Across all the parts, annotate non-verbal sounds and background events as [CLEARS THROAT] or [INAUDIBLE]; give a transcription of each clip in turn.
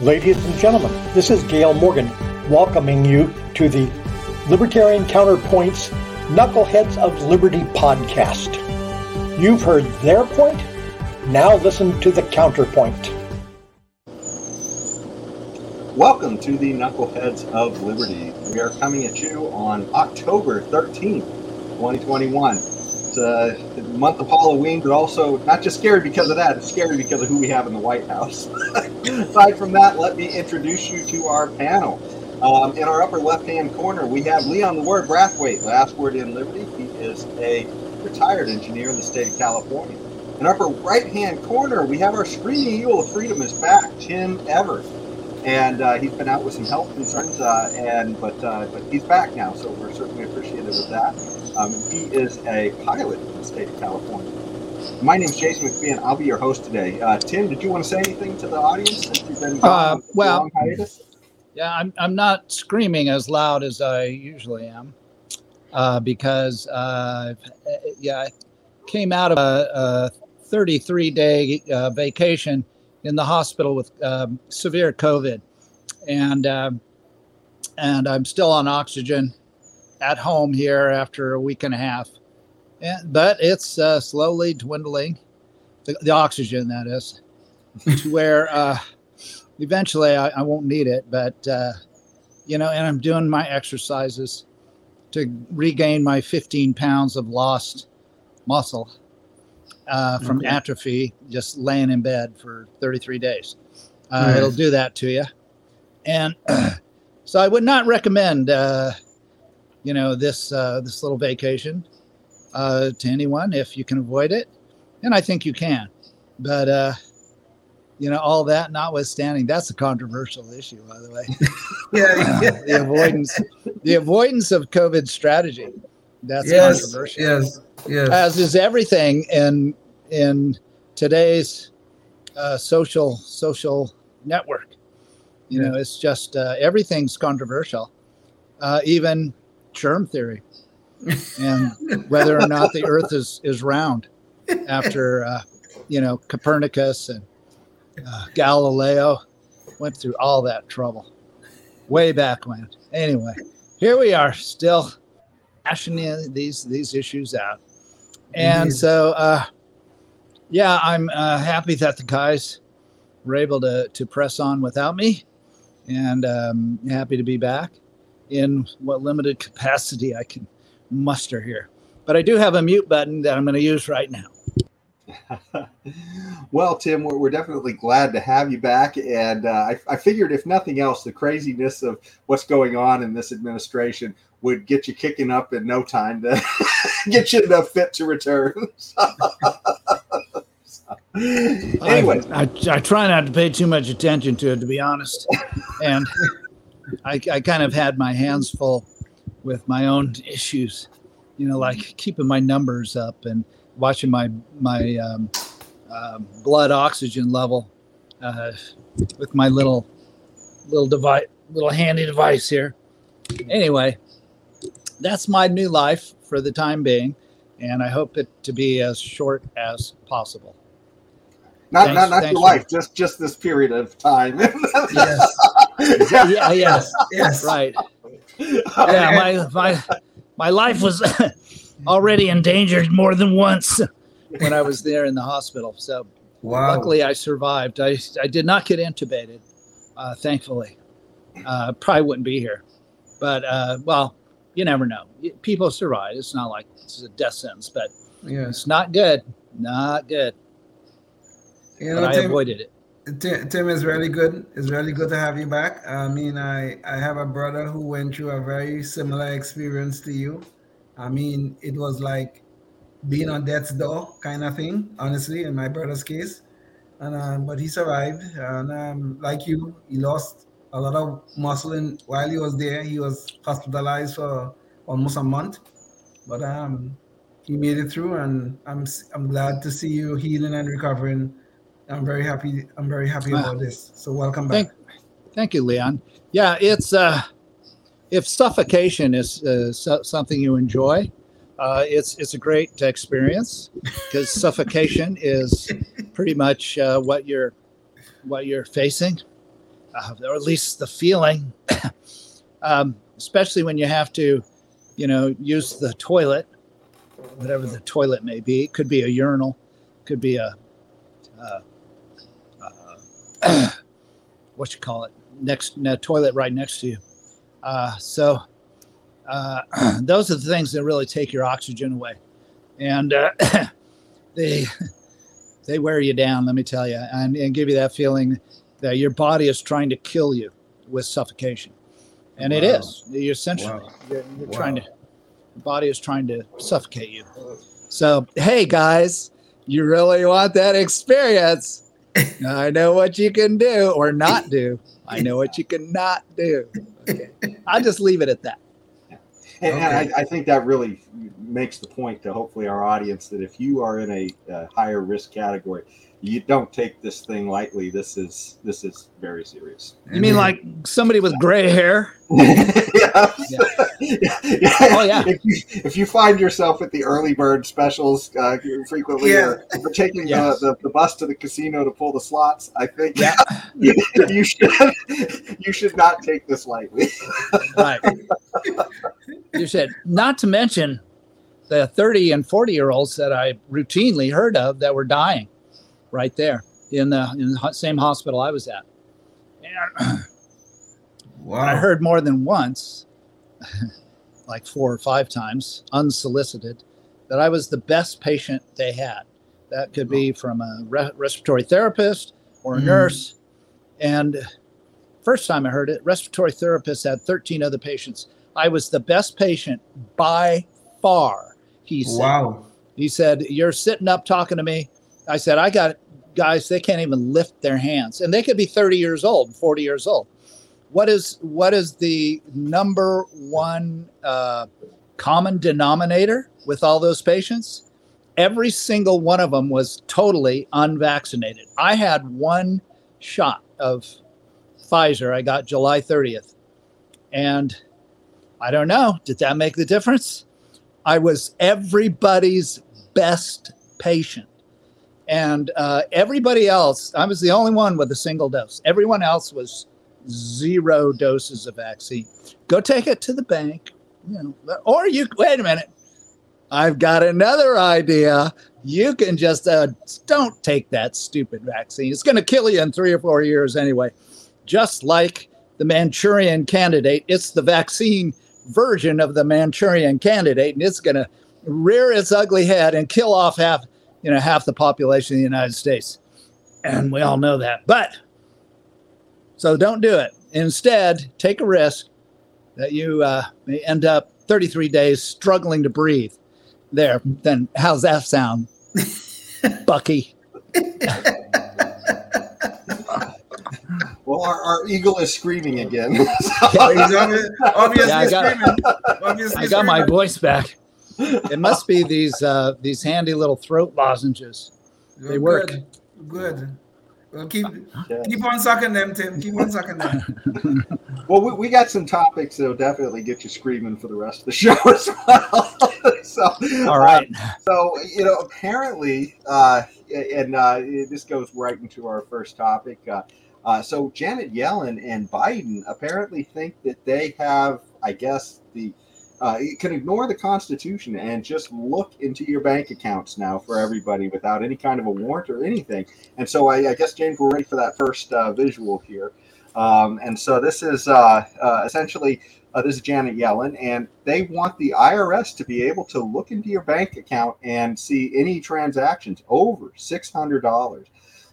Ladies and gentlemen, this is Gail Morgan welcoming you to the Libertarian Counterpoints Knuckleheads of Liberty podcast. You've heard their point, now listen to the counterpoint. Welcome to the Knuckleheads of Liberty. We are coming at you on October 13th, 2021. It's uh, a month of Halloween, but also not just scary because of that, it's scary because of who we have in the White House. [LAUGHS] Aside from that, let me introduce you to our panel. Um, in our upper left-hand corner, we have Leon the Word Brathwaite, last word in Liberty. He is a retired engineer in the state of California. In our upper right-hand corner, we have our screaming eagle of freedom is back, Tim Evers and uh, he's been out with some health concerns, uh, and but uh, but he's back now, so we're certainly appreciative of that. Um, he is a pilot in the state of California. My name is Jason and I'll be your host today. Uh, Tim, did you want to say anything to the audience since you've been uh, well? Yeah, I'm I'm not screaming as loud as I usually am uh, because yeah, I came out of a, a 33 day vacation in the hospital with um, severe COVID, and uh, and I'm still on oxygen at home here after a week and a half. And, but it's uh, slowly dwindling, the, the, oxygen that is, to where uh, eventually I, I, won't need it. But uh, you know, and I'm doing my exercises to regain my 15 pounds of lost muscle uh, from okay. atrophy just laying in bed for 33 days. Uh, nice. It'll do that to you. And [CLEARS THROAT] so I would not recommend, uh, you know, this uh, this little vacation uh, to anyone if you can avoid it. And I think you can. But, uh, you know, all that notwithstanding, that's a controversial issue, by the way. [LAUGHS] yeah, yeah. the avoidance, the avoidance of COVID strategy. That's yes, controversial. Yes, yes. As is everything in in today's uh, social social network. You know, it's just uh, everything's controversial, uh, even germ theory, and whether or not the Earth is is round. After uh, you know Copernicus and uh, Galileo went through all that trouble way back when. Anyway, here we are still hashing these these issues out. And mm-hmm. so, uh, yeah, I'm uh, happy that the guys were able to to press on without me, and um, happy to be back in what limited capacity I can muster here. But I do have a mute button that I'm going to use right now. [LAUGHS] well, Tim, we're, we're, definitely glad to have you back. And uh, I, I, figured, if nothing else, the craziness of what's going on in this administration would get you kicking up in no time to [LAUGHS] get you enough fit to return. [LAUGHS] anyway, I, I, I, try not to pay too much attention to it, to be honest. And I, I kind of had my hands full with my own issues, you know, like keeping my numbers up and watching my my um, uh, blood oxygen level uh, with my little little device, little handy device here. Anyway, that's my new life for the time being, and I hope it to be as short as possible. Not thanks, not, not your life, just just this period of time. [LAUGHS] yes. yeah, yes, [LAUGHS] yes, right. [LAUGHS] Yeah, my my my life was [LAUGHS] already endangered more than once [LAUGHS] when I was there in the hospital. So wow. luckily I survived. I, I did not get intubated, uh, thankfully. Uh, probably wouldn't be here. But, uh, well, you never know. People survive. It's not like it's a death sentence, but yeah. it's not good. Not good. You know, but I avoided it. Tim, is really good. It's really good to have you back. I mean, I, I have a brother who went through a very similar experience to you. I mean, it was like being on death's door kind of thing, honestly, in my brother's case. And um, but he survived. And um, like you, he lost a lot of muscle in, while he was there. He was hospitalized for almost a month, but um, he made it through, and I'm I'm glad to see you healing and recovering. I'm very happy. I'm very happy about this. So welcome back. Thank, thank you, Leon. Yeah, it's uh, if suffocation is uh, so, something you enjoy, uh, it's it's a great experience because [LAUGHS] suffocation is pretty much uh, what you're what you're facing, uh, or at least the feeling, [COUGHS] um, especially when you have to, you know, use the toilet, whatever the toilet may be. It could be a urinal, could be a, uh, [CLEARS THROAT] what you call it, next toilet right next to you. Uh, so uh, [CLEARS THROAT] those are the things that really take your oxygen away, and uh, [CLEARS THROAT] they [LAUGHS] they wear you down. Let me tell you, and, and give you that feeling that your body is trying to kill you with suffocation, and wow. it is. You're essentially wow. you're, you're wow. trying to. The body is trying to suffocate you. So hey guys, you really want that experience? I know what you can do or not do. I know what you cannot do. Okay. I'll just leave it at that. And, okay. I, I, think that really makes the point to hopefully our audience that if you are in a, a higher risk category, you don't take this thing lightly. This is this is very serious. You mean like somebody with gray hair? [LAUGHS] yeah. yeah. [LAUGHS] Oh yeah. If you, if you find yourself at the early bird specials uh, frequently, yeah. or, or taking yes. the, the, the, bus to the casino to pull the slots, I think yeah. you, [LAUGHS] you should you should not take this lightly. right. You said Not to mention the 30 and 40 year olds that I routinely heard of that were dying right there in the, in the same hospital I was at. And [CLEARS THROAT] wow. I heard more than once, [LAUGHS] like four or five times, unsolicited, that I was the best patient they had. That could be from a re- respiratory therapist or a mm. nurse. And first time I heard it, respiratory therapist had 13 other patients. I was the best patient by far. He said. Wow. He said, "You're sitting up talking to me." I said, "I got guys, they can't even lift their hands, and they could be 30 years old, 40 years old. What is what is the number one uh, common denominator with all those patients? Every single one of them was totally unvaccinated. I had one shot of Pfizer. I got July 30th, and I don't know. Did that make the difference? I was everybody's best patient. And uh, everybody else, I was the only one with a single dose. Everyone else was zero doses of vaccine. Go take it to the bank, you know, or you wait a minute. I've got another idea. You can just uh, don't take that stupid vaccine. It's going to kill you in three or four years anyway. Just like the Manchurian candidate, it's the vaccine version of the Manchurian candidate, and it's going to rear its ugly head and kill off half you know, half the population of the United States. And we all know that. But so don't do it. Instead, take a risk that you uh, may end up 33 days struggling to breathe. There, then how's that sound, [LAUGHS] Bucky? Well, our, our, eagle is screaming again. [LAUGHS] obviously, obviously yeah, I got, screaming. Obviously I got screaming. my voice back it must be these uh, these handy little throat lozenges. They work. Good. Good. Well, keep keep on sucking them, Tim. Keep on sucking them. [LAUGHS] well, we, we got some topics that'll definitely get you screaming for the rest of the [LAUGHS] show as well. [LAUGHS] so, all right. Uh, so you know, apparently, uh, and uh, this goes right into our first topic. Uh, uh, so Janet Yellen and Biden apparently think that they have, I guess, the uh, you can ignore the Constitution and just look into your bank accounts now for everybody without any kind of a warrant or anything. And so I, I guess, James, we're ready for that first uh, visual here. Um, and so this is uh, uh essentially uh, this is Janet Yellen, and they want the IRS to be able to look into your bank account and see any transactions over six hundred dollars.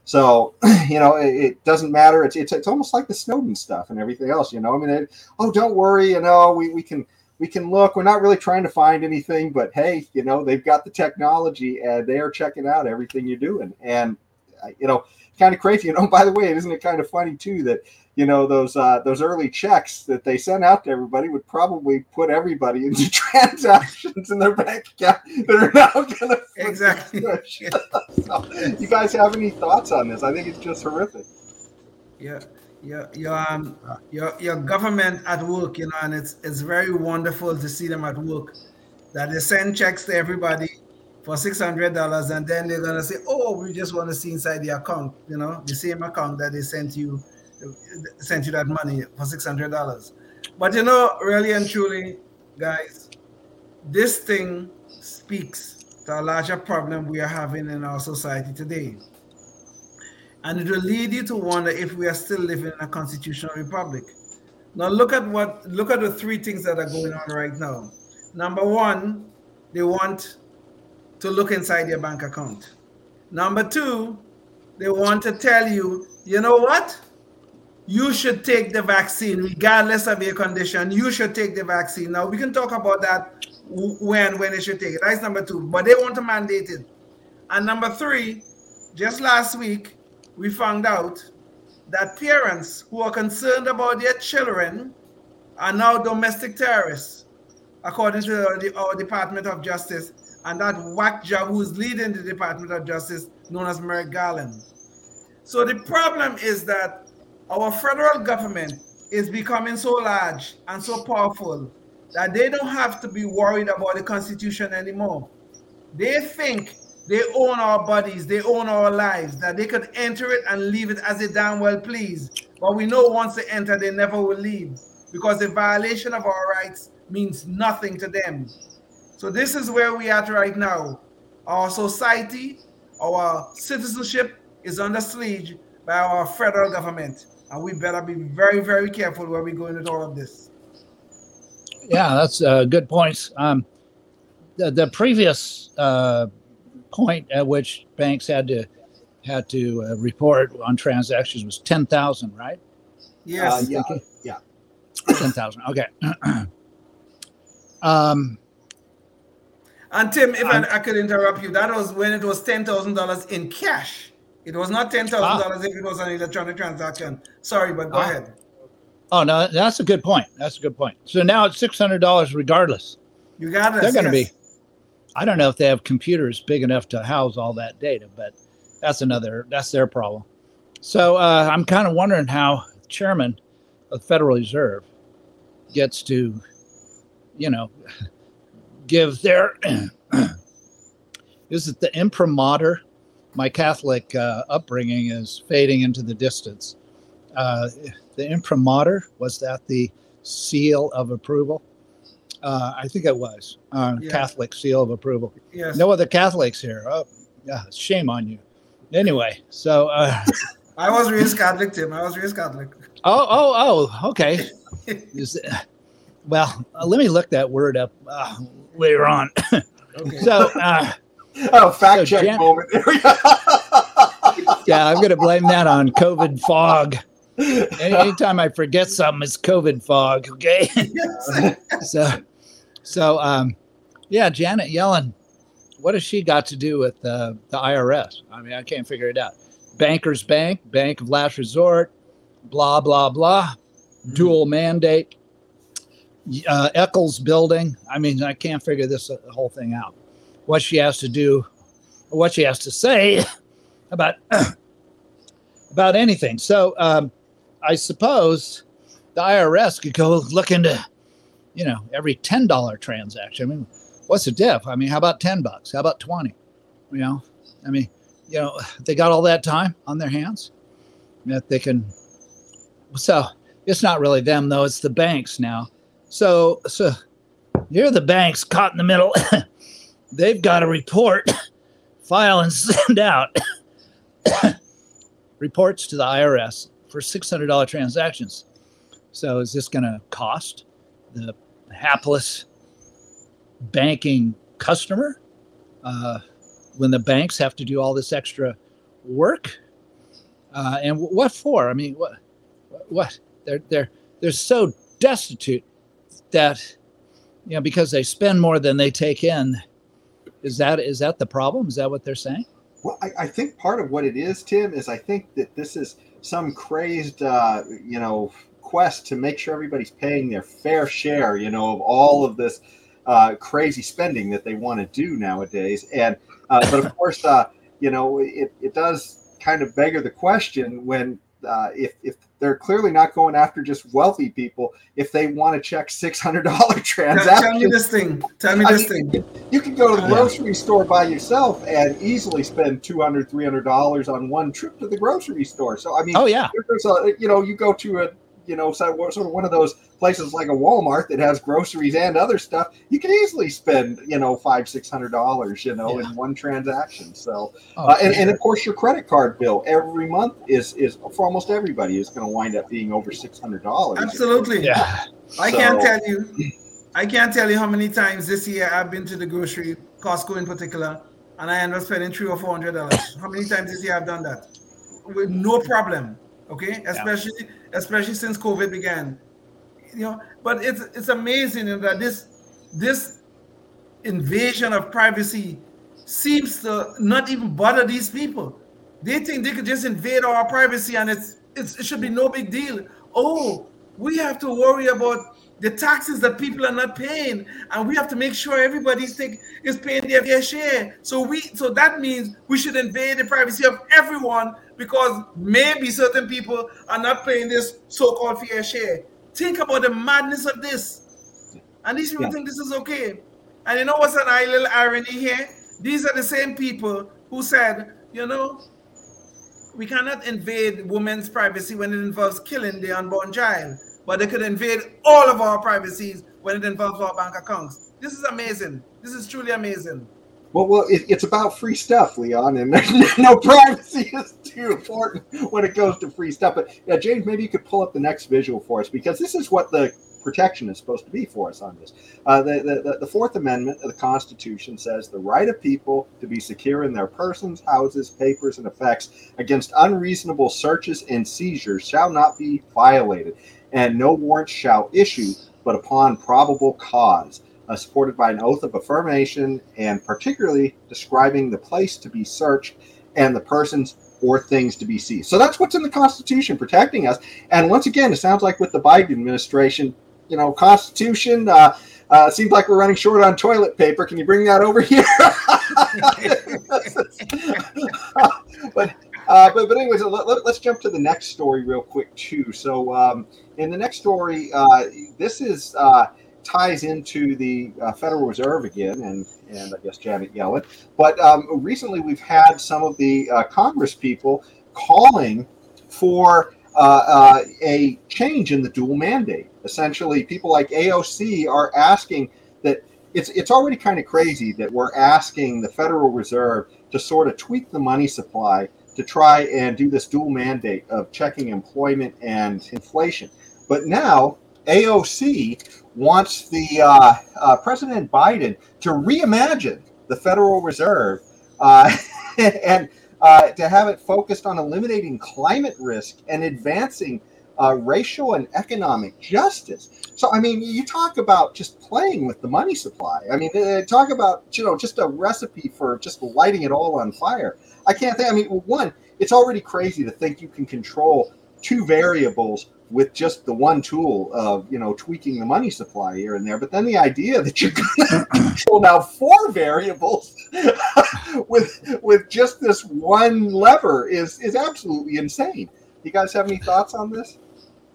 So, [CLEARS THROAT] you know, it, it, doesn't matter. It's, it's it's almost like the Snowden stuff and everything else. You know, I mean, it, oh, don't worry. You know, we we can we can look. We're not really trying to find anything, but hey, you know, they've got the technology and they are checking out everything you're doing. And uh, you know, kind of crazy. You know, [LAUGHS] by the way, isn't it kind of funny too that you know those uh, those early checks that they sent out to everybody would probably put everybody [LAUGHS] into transactions in their bank account that are now going to exactly. [LAUGHS] so, you guys have any thoughts on this? I think it's just horrific. Yeah your your um your your government at work, you know, and it's it's very wonderful to see them at work. That they send checks to everybody for six hundred dollars, and then they're gonna say, "Oh, we just want to see inside the account," you know, the same account that they sent you sent you that money for six hundred dollars. But you know, really and truly, guys, this thing speaks to a larger problem we are having in our society today. And it will lead you to wonder if we are still living in a constitutional republic. Now look at what look at the three things that are going on right now. Number one, they want to look inside your bank account. Number two, they want to tell you, you know what? You should take the vaccine regardless of your condition. You should take the vaccine. Now we can talk about that when when they should take it. That's number two. But they want to mandate it. And number three, just last week, we found out that parents who are concerned about their children are now domestic terrorists, according to the, our Department of Justice and that whack job who's leading the Department of Justice, known as Merrick Garland. So the problem is that our federal government is becoming so large and so powerful that they don't have to be worried about the Constitution anymore. They think they own our bodies, they own our lives, that they could enter it and leave it as they damn well please. But we know once they enter, they never will leave because the violation of our rights means nothing to them. So this is where we are right now. Our society, our citizenship is under siege by our federal government. And we better be very, very careful where we go into all of this. Yeah, that's uh, good points. Um, the, the previous uh, point at which banks had to had to uh, report on transactions was ten thousand, right? Yes. Uh, yeah. Yeah. Ten thousand. Okay. [CLEARS THROAT] um, and Tim, if I, I, could interrupt you, that was when it was ten thousand dollars in cash. It was not ten thousand dollars ah. if it was an electronic transaction. Sorry, but go ah. ahead. Oh no, that's a good point. That's a good point. So now it's six hundred dollars regardless. You got it. They're going to yes. be. I don't know if they have computers big enough to house all that data, but that's another. That's their problem. So uh, I'm kind of wondering how chairman of the Federal Reserve gets to, you know, give their [CLEARS THROAT] is it the imprimatur? My Catholic uh, upbringing is fading into the distance. Uh, the imprimatur was that the seal of approval? Uh, I think it was uh, yeah. Catholic seal of approval. Yes. No other Catholics here. Oh, yeah, shame on you. Anyway, so uh, I was raised Catholic, Tim. I was raised Catholic. Oh, oh, oh. Okay. [LAUGHS] Is, well, uh, let me look that word up. Uh, later on. [LAUGHS] Okay. So, uh, [LAUGHS] oh, fact so check Jan- moment. yeah, I'm going to blame that on COVID fog. Anytime I forget something, it's COVID fog. Okay. so, so, um, yeah, Janet Yellen, what has she got to do with uh, the IRS? I mean, I can't figure it out. Bankers Bank, Bank of Last Resort, blah blah blah, mm-hmm. dual mandate uh, Eccles building. I mean, I can't figure this uh, whole thing out. What she has to do, what she has to say [COUGHS] about [COUGHS] about anything. So um, I suppose the IRS could go look into, you know, every ten dollar transaction. I mean, what's the diff? I mean, how about ten bucks? How about twenty? You know, I mean, you know, they got all that time on their hands that they can. So it's not really them though; it's the banks now so, so you're the banks caught in the middle. [COUGHS] They've got to report, [COUGHS] file, and send out [COUGHS] reports to the IRS for $600 transactions. So, is this going to cost the hapless banking customer uh, when the banks have to do all this extra work? Uh, and what for? I mean, what? What? They're they're they're so destitute that you know because they spend more than they take in is that is that the problem is that what they're saying well i, I think part of what it is tim is i think that this is some crazed uh, you know quest to make sure everybody's paying their fair share you know of all of this uh, crazy spending that they want to do nowadays and uh, but of course uh, you know it, it does kind of beggar the question when uh, if, if they're clearly not going after just wealthy people if they want to check six hundred dollar [LAUGHS] transactions. Tell me this thing. Tell me this thing. You can go to the grocery store by yourself and easily spend 200 300 dollars on one trip to the grocery store. So I mean, oh yeah, there's a you know you go to a you know sort of one of those places like a Walmart that has groceries and other stuff, you can easily spend you know five six hundred dollars you know yeah. in one transaction. So oh, uh, and, sure. and of course your credit card bill every month is is for almost everybody is going to wind up being over six hundred dollars. Absolutely. Yeah. I so, can't tell you. I can't tell you how many times this year I've been to the grocery, Costco in particular, and I end up spending three or four hundred dollars. how many times this year I've done that with no problem? Okay, especially yeah. Especially since COVID began you know, but it's it's amazing that this this invasion of privacy seems to not even bother these people. They think they could just invade our privacy and it's, it's it should be no big deal. Oh, we have to worry about the taxes that people are not paying, and we have to make sure everybody think, is paying their fair share. So we so that means we should invade the privacy of everyone because maybe certain people are not paying this so-called fair share. Think about the madness of this. And these people yeah. think this is okay. And you know what's an little irony here? These are the same people who said, you know, we cannot invade women's privacy when it involves killing the unborn child, but they could invade all of our privacies when it involves our bank accounts. This is amazing. This is truly amazing. Well, well, it, it's about free stuff, Leon, and [LAUGHS] no privacy is too important when it goes to free stuff. But yeah, James, maybe you could pull up the next visual for us because this is what the protection is supposed to be for us on this. Uh, the, the, the Fourth Amendment of the Constitution says the right of people to be secure in their persons, houses, papers, and effects against unreasonable searches and seizures shall not be violated, and no warrant shall issue but upon probable cause uh, supported by an oath of affirmation and particularly describing the place to be searched and the persons or things to be seized. So that's what's in the Constitution protecting us. And once again, it sounds like with the Biden administration, you know, Constitution. Uh, uh, seems like we're running short on toilet paper. Can you bring that over here? [LAUGHS] [LAUGHS] but, uh, but but anyways, let, us let, jump to the next story real quick too. So um, in the next story, uh, this is uh, ties into the uh, Federal Reserve again, and and I guess Janet Yellen. But um, recently, we've had some of the uh, Congress people calling for uh, a change in the dual mandate. Essentially, people like AOC are asking that it's it's already kind of crazy that we're asking the Federal Reserve to sort of tweak the money supply to try and do this dual mandate of checking employment and inflation. But now AOC wants the uh, uh, President Biden to reimagine the Federal Reserve uh, [LAUGHS] and uh, to have it focused on eliminating climate risk and advancing uh, racial and economic justice. So, I mean, you talk about just playing with the money supply. I mean, uh, talk about, you know, just a recipe for just lighting it all on fire. I can't think, I mean, one, it's already crazy to think you can control two variables with just the one tool of you know tweaking the money supply here and there but then the idea that you're going to [CLEARS THROAT] control now four variables [LAUGHS] with with just this one lever is is absolutely insane you guys have any thoughts on this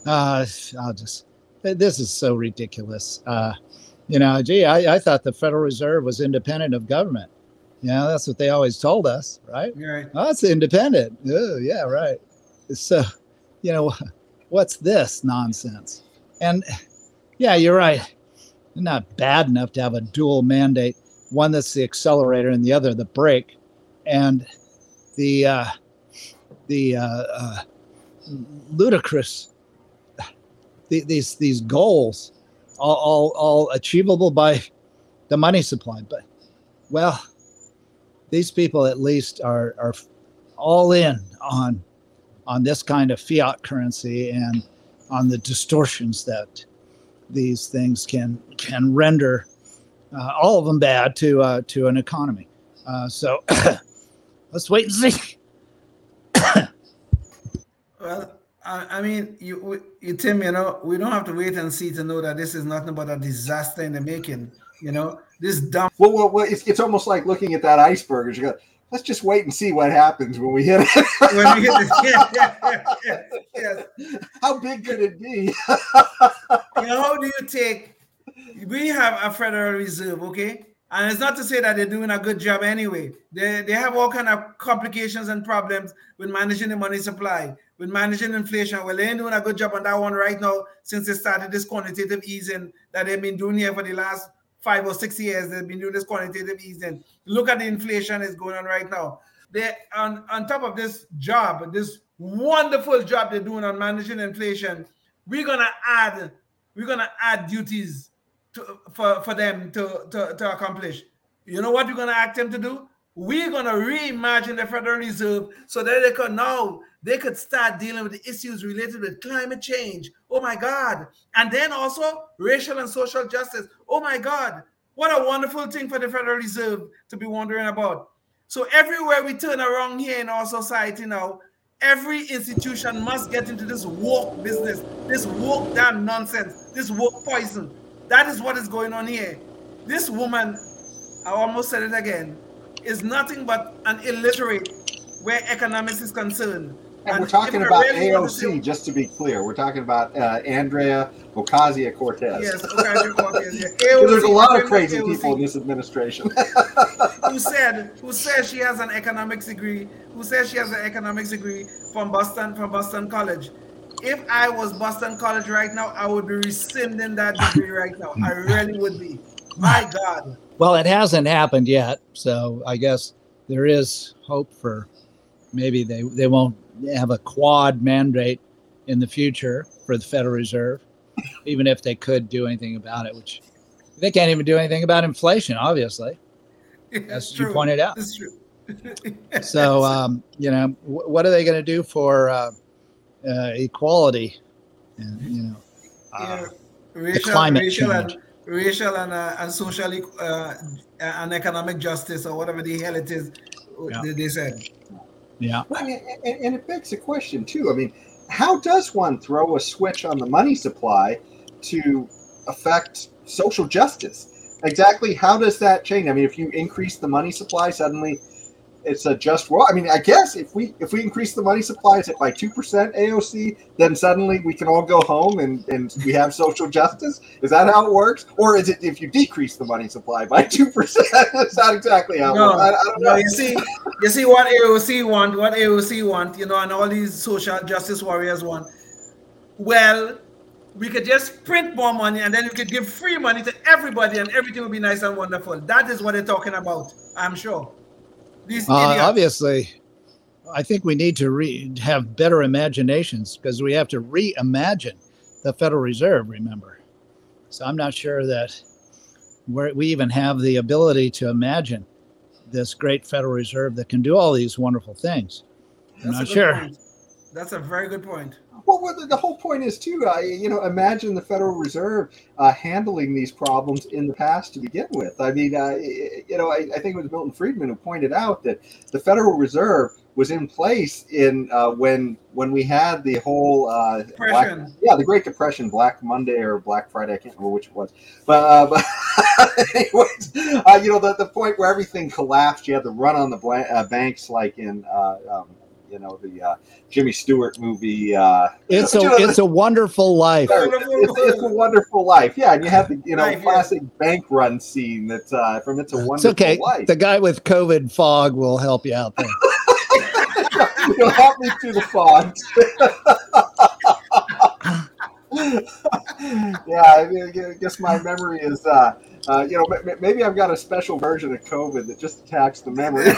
uh i'll just this is so ridiculous uh you know gee i, I thought the federal reserve was independent of government you know that's what they always told us right right oh, it's independent oh yeah right so you know what's this nonsense? And yeah, you're right. Not bad enough to have a dual mandate, one that's the accelerator and the other the brake. And the uh, the uh, uh, ludicrous the, these these goals all, all all achievable by [LAUGHS] the money supply. But well, these people at least are are all in on on this kind of fiat currency and on the distortions that these things can can render uh, all of them bad to uh, to an economy. Uh, so [COUGHS] let's wait and see. well, I, I, mean, you, you, Tim, you know, we don't have to wait and see to know that this is nothing but a disaster in the making. You know, this dumb. Well, well, well it's, it's almost like looking at that iceberg. You got let's just wait and see what happens when we hit it. [LAUGHS] when we hit it, [LAUGHS] yeah, yeah, yeah, yeah. How big could it be? [LAUGHS] you know, how do you take? We have a Federal Reserve, okay, and it's not to say that they're doing a good job anyway. They they have all kind of complications and problems with managing the money supply, with managing inflation. Well, they ain't doing a good job on that one right now since they started this quantitative easing that they've been doing here for the last five or six years they've been doing this quantitative easing. Look at the inflation is going on right now. They on, on top of this job, this wonderful job they're doing on managing inflation, we're gonna add we're gonna add duties to, for, for them to, to, to accomplish. You know what we're gonna ask them to do? We're gonna reimagine the Federal Reserve so that they can now they could start dealing with the issues related with climate change. Oh my God. And then also racial and social justice. Oh my God. What a wonderful thing for the Federal Reserve to be wondering about. So everywhere we turn around here in our society now, every institution must get into this woke business, this woke damn nonsense, this woke poison. That is what is going on here. This woman, I almost said it again, is nothing but an illiterate where economics is concerned. And we're talking about really AOC, just to be clear. We're talking about uh, Andrea Ocasio Cortez. Yes, Ocasio Cortez. Yeah. [LAUGHS] There's a lot of crazy AOC. people in this administration. who said who says she has an economics degree? Who says she has an economics degree from Boston from Boston College? If I was Boston College right now, I would be rescinding that degree right now. I really would be. My God. Well, it hasn't happened yet, so I guess there is hope for maybe they they won't have a quad mandate in the future for the Federal Reserve, even if they could do anything about it, which they can't even do anything about inflation, obviously, as you pointed out. [LAUGHS] so, um, you know, w- what are they going to do for uh, uh, equality and, you know, uh, yeah. racial, climate racial change? And, racial and, uh, and social uh, and economic justice or whatever the hell it is yeah. they, they said. Yeah. I mean, and, and it begs the question too. I mean, how does one throw a switch on the money supply to affect social justice? Exactly how does that change? I mean, if you increase the money supply, suddenly it's a just well. I mean, I guess if we if we increase the money supply it by two percent AOC, then suddenly we can all go home and and we have social justice. Is that how it works, or is it if you decrease the money supply by two percent? [LAUGHS] That's not exactly how. No, I, I no. You see, you see what AOC want, what AOC want, you know, and all these social justice warriors want. Well, we could just print more money and then we could give free money to everybody and everything will be nice and wonderful. That is what they're talking about, I'm sure. These uh, obviously, I think we need to re- have better imaginations because we have to reimagine the Federal Reserve. Remember, so I'm not sure that we even have the ability to imagine this great Federal Reserve that can do all these wonderful things. I'm That's not sure. Point. That's a very good point. Well, the whole point is too. Uh, you know, imagine the Federal Reserve uh, handling these problems in the past to begin with. I mean, uh, you know, I, I, think it was Milton Friedman who pointed out that the Federal Reserve was in place in uh, when when we had the whole uh, Black, yeah, the Great Depression, Black Monday or Black Friday. I can't remember which it was, but, uh, but [LAUGHS] anyways, you know, the, the point where everything collapsed. You had to run on the banks like in. Um, you know the uh, Jimmy Stewart movie. Uh, it's [LAUGHS] a know, it's a wonderful life. It's, it's, a wonderful life. Yeah, and you have the you know right, classic yeah. bank run scene that's uh, from It's a Wonderful it's okay. Life. The guy with COVID fog will help you out there. [LAUGHS] He'll help me through the fog. [LAUGHS] yeah, I, guess my memory is, uh, uh, you know, maybe I've got a special version of COVID that just attacks the memory.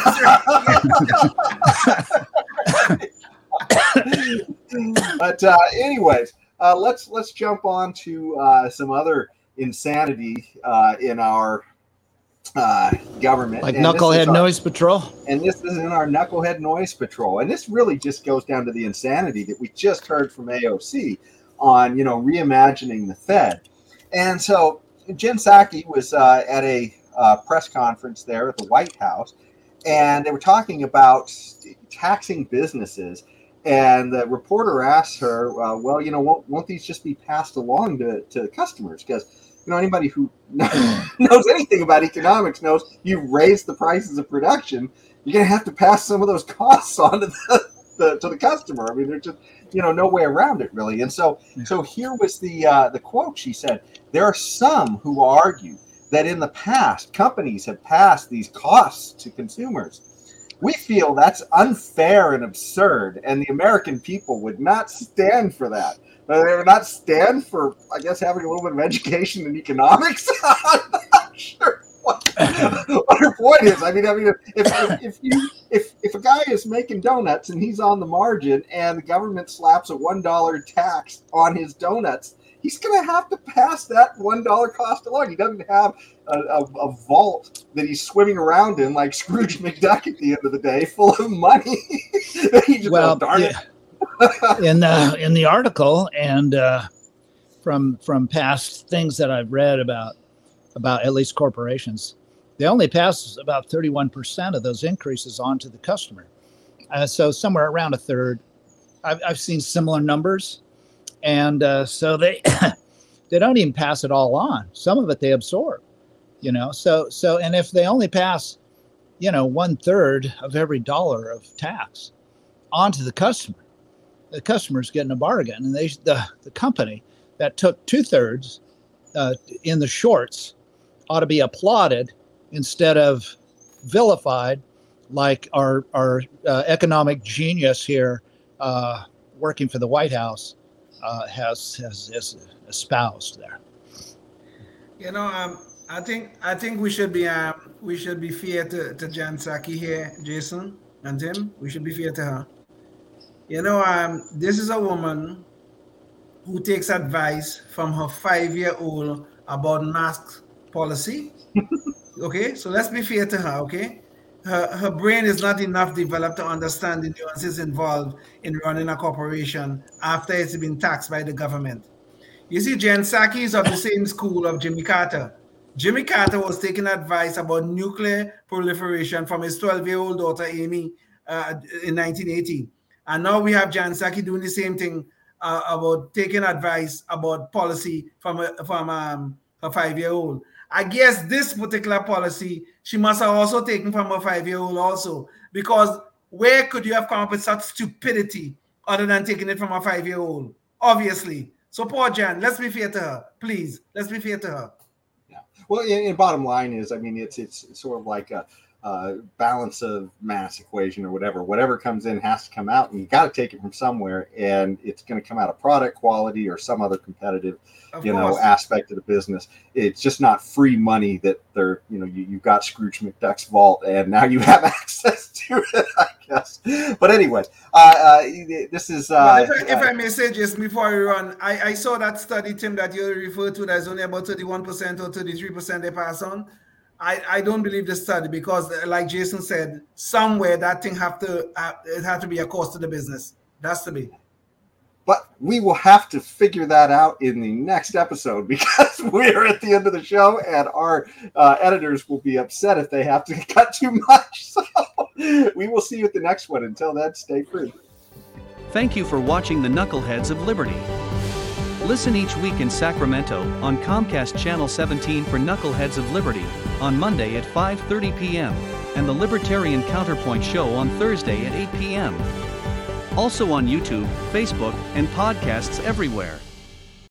But uh, anyways, uh, let's let's jump on to uh, some other insanity uh, in our uh, government. Like and Knucklehead our, Noise Patrol. And this is in our Knucklehead Noise Patrol. And this really just goes down to the insanity that we just heard from AOC on, you know, reimagining the Fed. And so Jen Psaki was uh, at a uh, press conference there at the White House, and they were talking about taxing businesses. And the reporter asks her, uh, "Well, you know, won't, won't, these just be passed along to, to customers? Because you know, anybody who [LAUGHS] knows anything about economics knows you raise the prices of production, you're going to have to pass some of those [LAUGHS] costs on to the, the to the customer. I mean, there's just you know no way around it really. And so yeah. so here was the uh, the quote. She said, "There are some who argue that in the past companies have passed these costs to consumers." We feel that's unfair and absurd, and the American people would not stand for that. Uh, they would not stand for, I guess, having a little bit of education in economics. [LAUGHS] I'm not sure what, [LAUGHS] what her point is. I mean, I mean, if, if, if you if if a guy is making donuts and he's on the margin, and the government slaps a one dollar tax on his donuts, he's going to have to pass that one dollar cost along. He doesn't have a, a, a, vault that he's swimming around in like Scrooge [LAUGHS] McDuck at the end of the day, full of money. [LAUGHS] he just well, darn yeah. it. in the in the article and uh, from from past things that I've read about about at least corporations, they only pass about thirty one percent of those increases on to the customer. Uh, so somewhere around a third. I've, I've seen similar numbers and uh, so they [COUGHS] they don't even pass it all on. Some of it they absorb, you know. So so and if they only pass, you know, one third of every dollar of tax onto the customer, the customer's getting a bargain, and they the the company that took two thirds uh, in the shorts ought to be applauded instead of vilified like our our uh, economic genius here uh, working for the White House uh, has, has, has espoused there. You know, um, I think I think we should be um, we should be fair to, to Jen Psaki here, Jason and Tim. We should be fair to her. You know, um, this is a woman who takes advice from her five-year-old about mask policy. [LAUGHS] okay, so let's be fair to her. Okay, her, her brain is not enough developed to understand the nuances involved in running a corporation after it's been taxed by the government. You see, Jen Psaki is of the same school of Jimmy Carter. Jimmy Carter was taking advice about nuclear proliferation from his 12 year old daughter, Amy, uh, in 1980. And now we have Jen Psaki doing the same thing uh, about taking advice about policy from, a, from um, a five year old. I guess this particular policy she must have also taken from a five-year-old also, because where could you have come up with such stupidity other than taking it from a five-year-old? Obviously. So poor Jan, let's be fair to her, please. Let's be fair to her. Yeah. Well, and bottom line is, I mean, it's it's sort of like a uh, balance of mass equation or whatever. Whatever comes in has to come out, and you got to take it from somewhere, and it's going to come out of product quality or some other competitive, of you course. know, aspect of the business. It's just not free money that they're, you know, you, you got Scrooge McDuck's vault, and now you have [LAUGHS] access to it. I guess. But anyway, uh, uh, this is. Uh, if, I, if I may say just before I run, I, I saw that study, Tim, that you referred to. That's only about thirty-one percent or thirty-three percent they pass on. I, I don't believe the study because, uh, like Jason said, somewhere that thing have to uh, it have to be a cost to the business. That's to be. But we will have to figure that out in the next episode [LAUGHS] because we're at the end of the show, and our uh, editors will be upset if they have to [LAUGHS] cut too much. [LAUGHS] So we will see you at the next one. Until then, stay free. Thank you for watching the Knuckleheads of Liberty. Listen each week in Sacramento on Comcast Channel 17 for Knuckleheads of Liberty on Monday at 5:30 p.m. and the Libertarian Counterpoint show on Thursday at 8 p.m. Also on YouTube, Facebook, and podcasts everywhere.